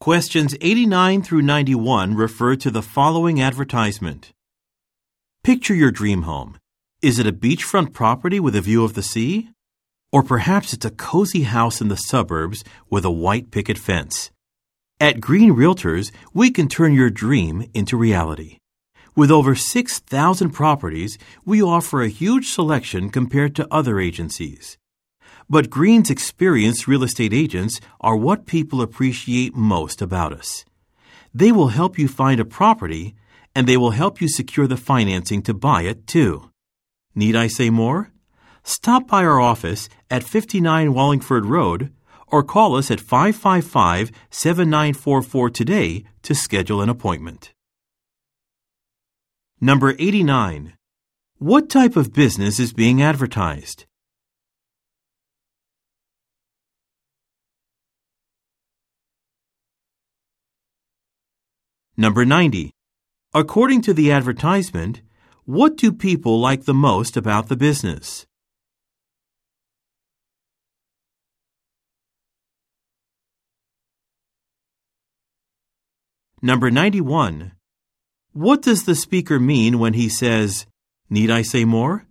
Questions 89 through 91 refer to the following advertisement. Picture your dream home. Is it a beachfront property with a view of the sea? Or perhaps it's a cozy house in the suburbs with a white picket fence. At Green Realtors, we can turn your dream into reality. With over 6,000 properties, we offer a huge selection compared to other agencies. But Green's experienced real estate agents are what people appreciate most about us. They will help you find a property and they will help you secure the financing to buy it too. Need I say more? Stop by our office at 59 Wallingford Road or call us at 555 7944 today to schedule an appointment. Number 89. What type of business is being advertised? Number 90. According to the advertisement, what do people like the most about the business? Number 91. What does the speaker mean when he says, Need I say more?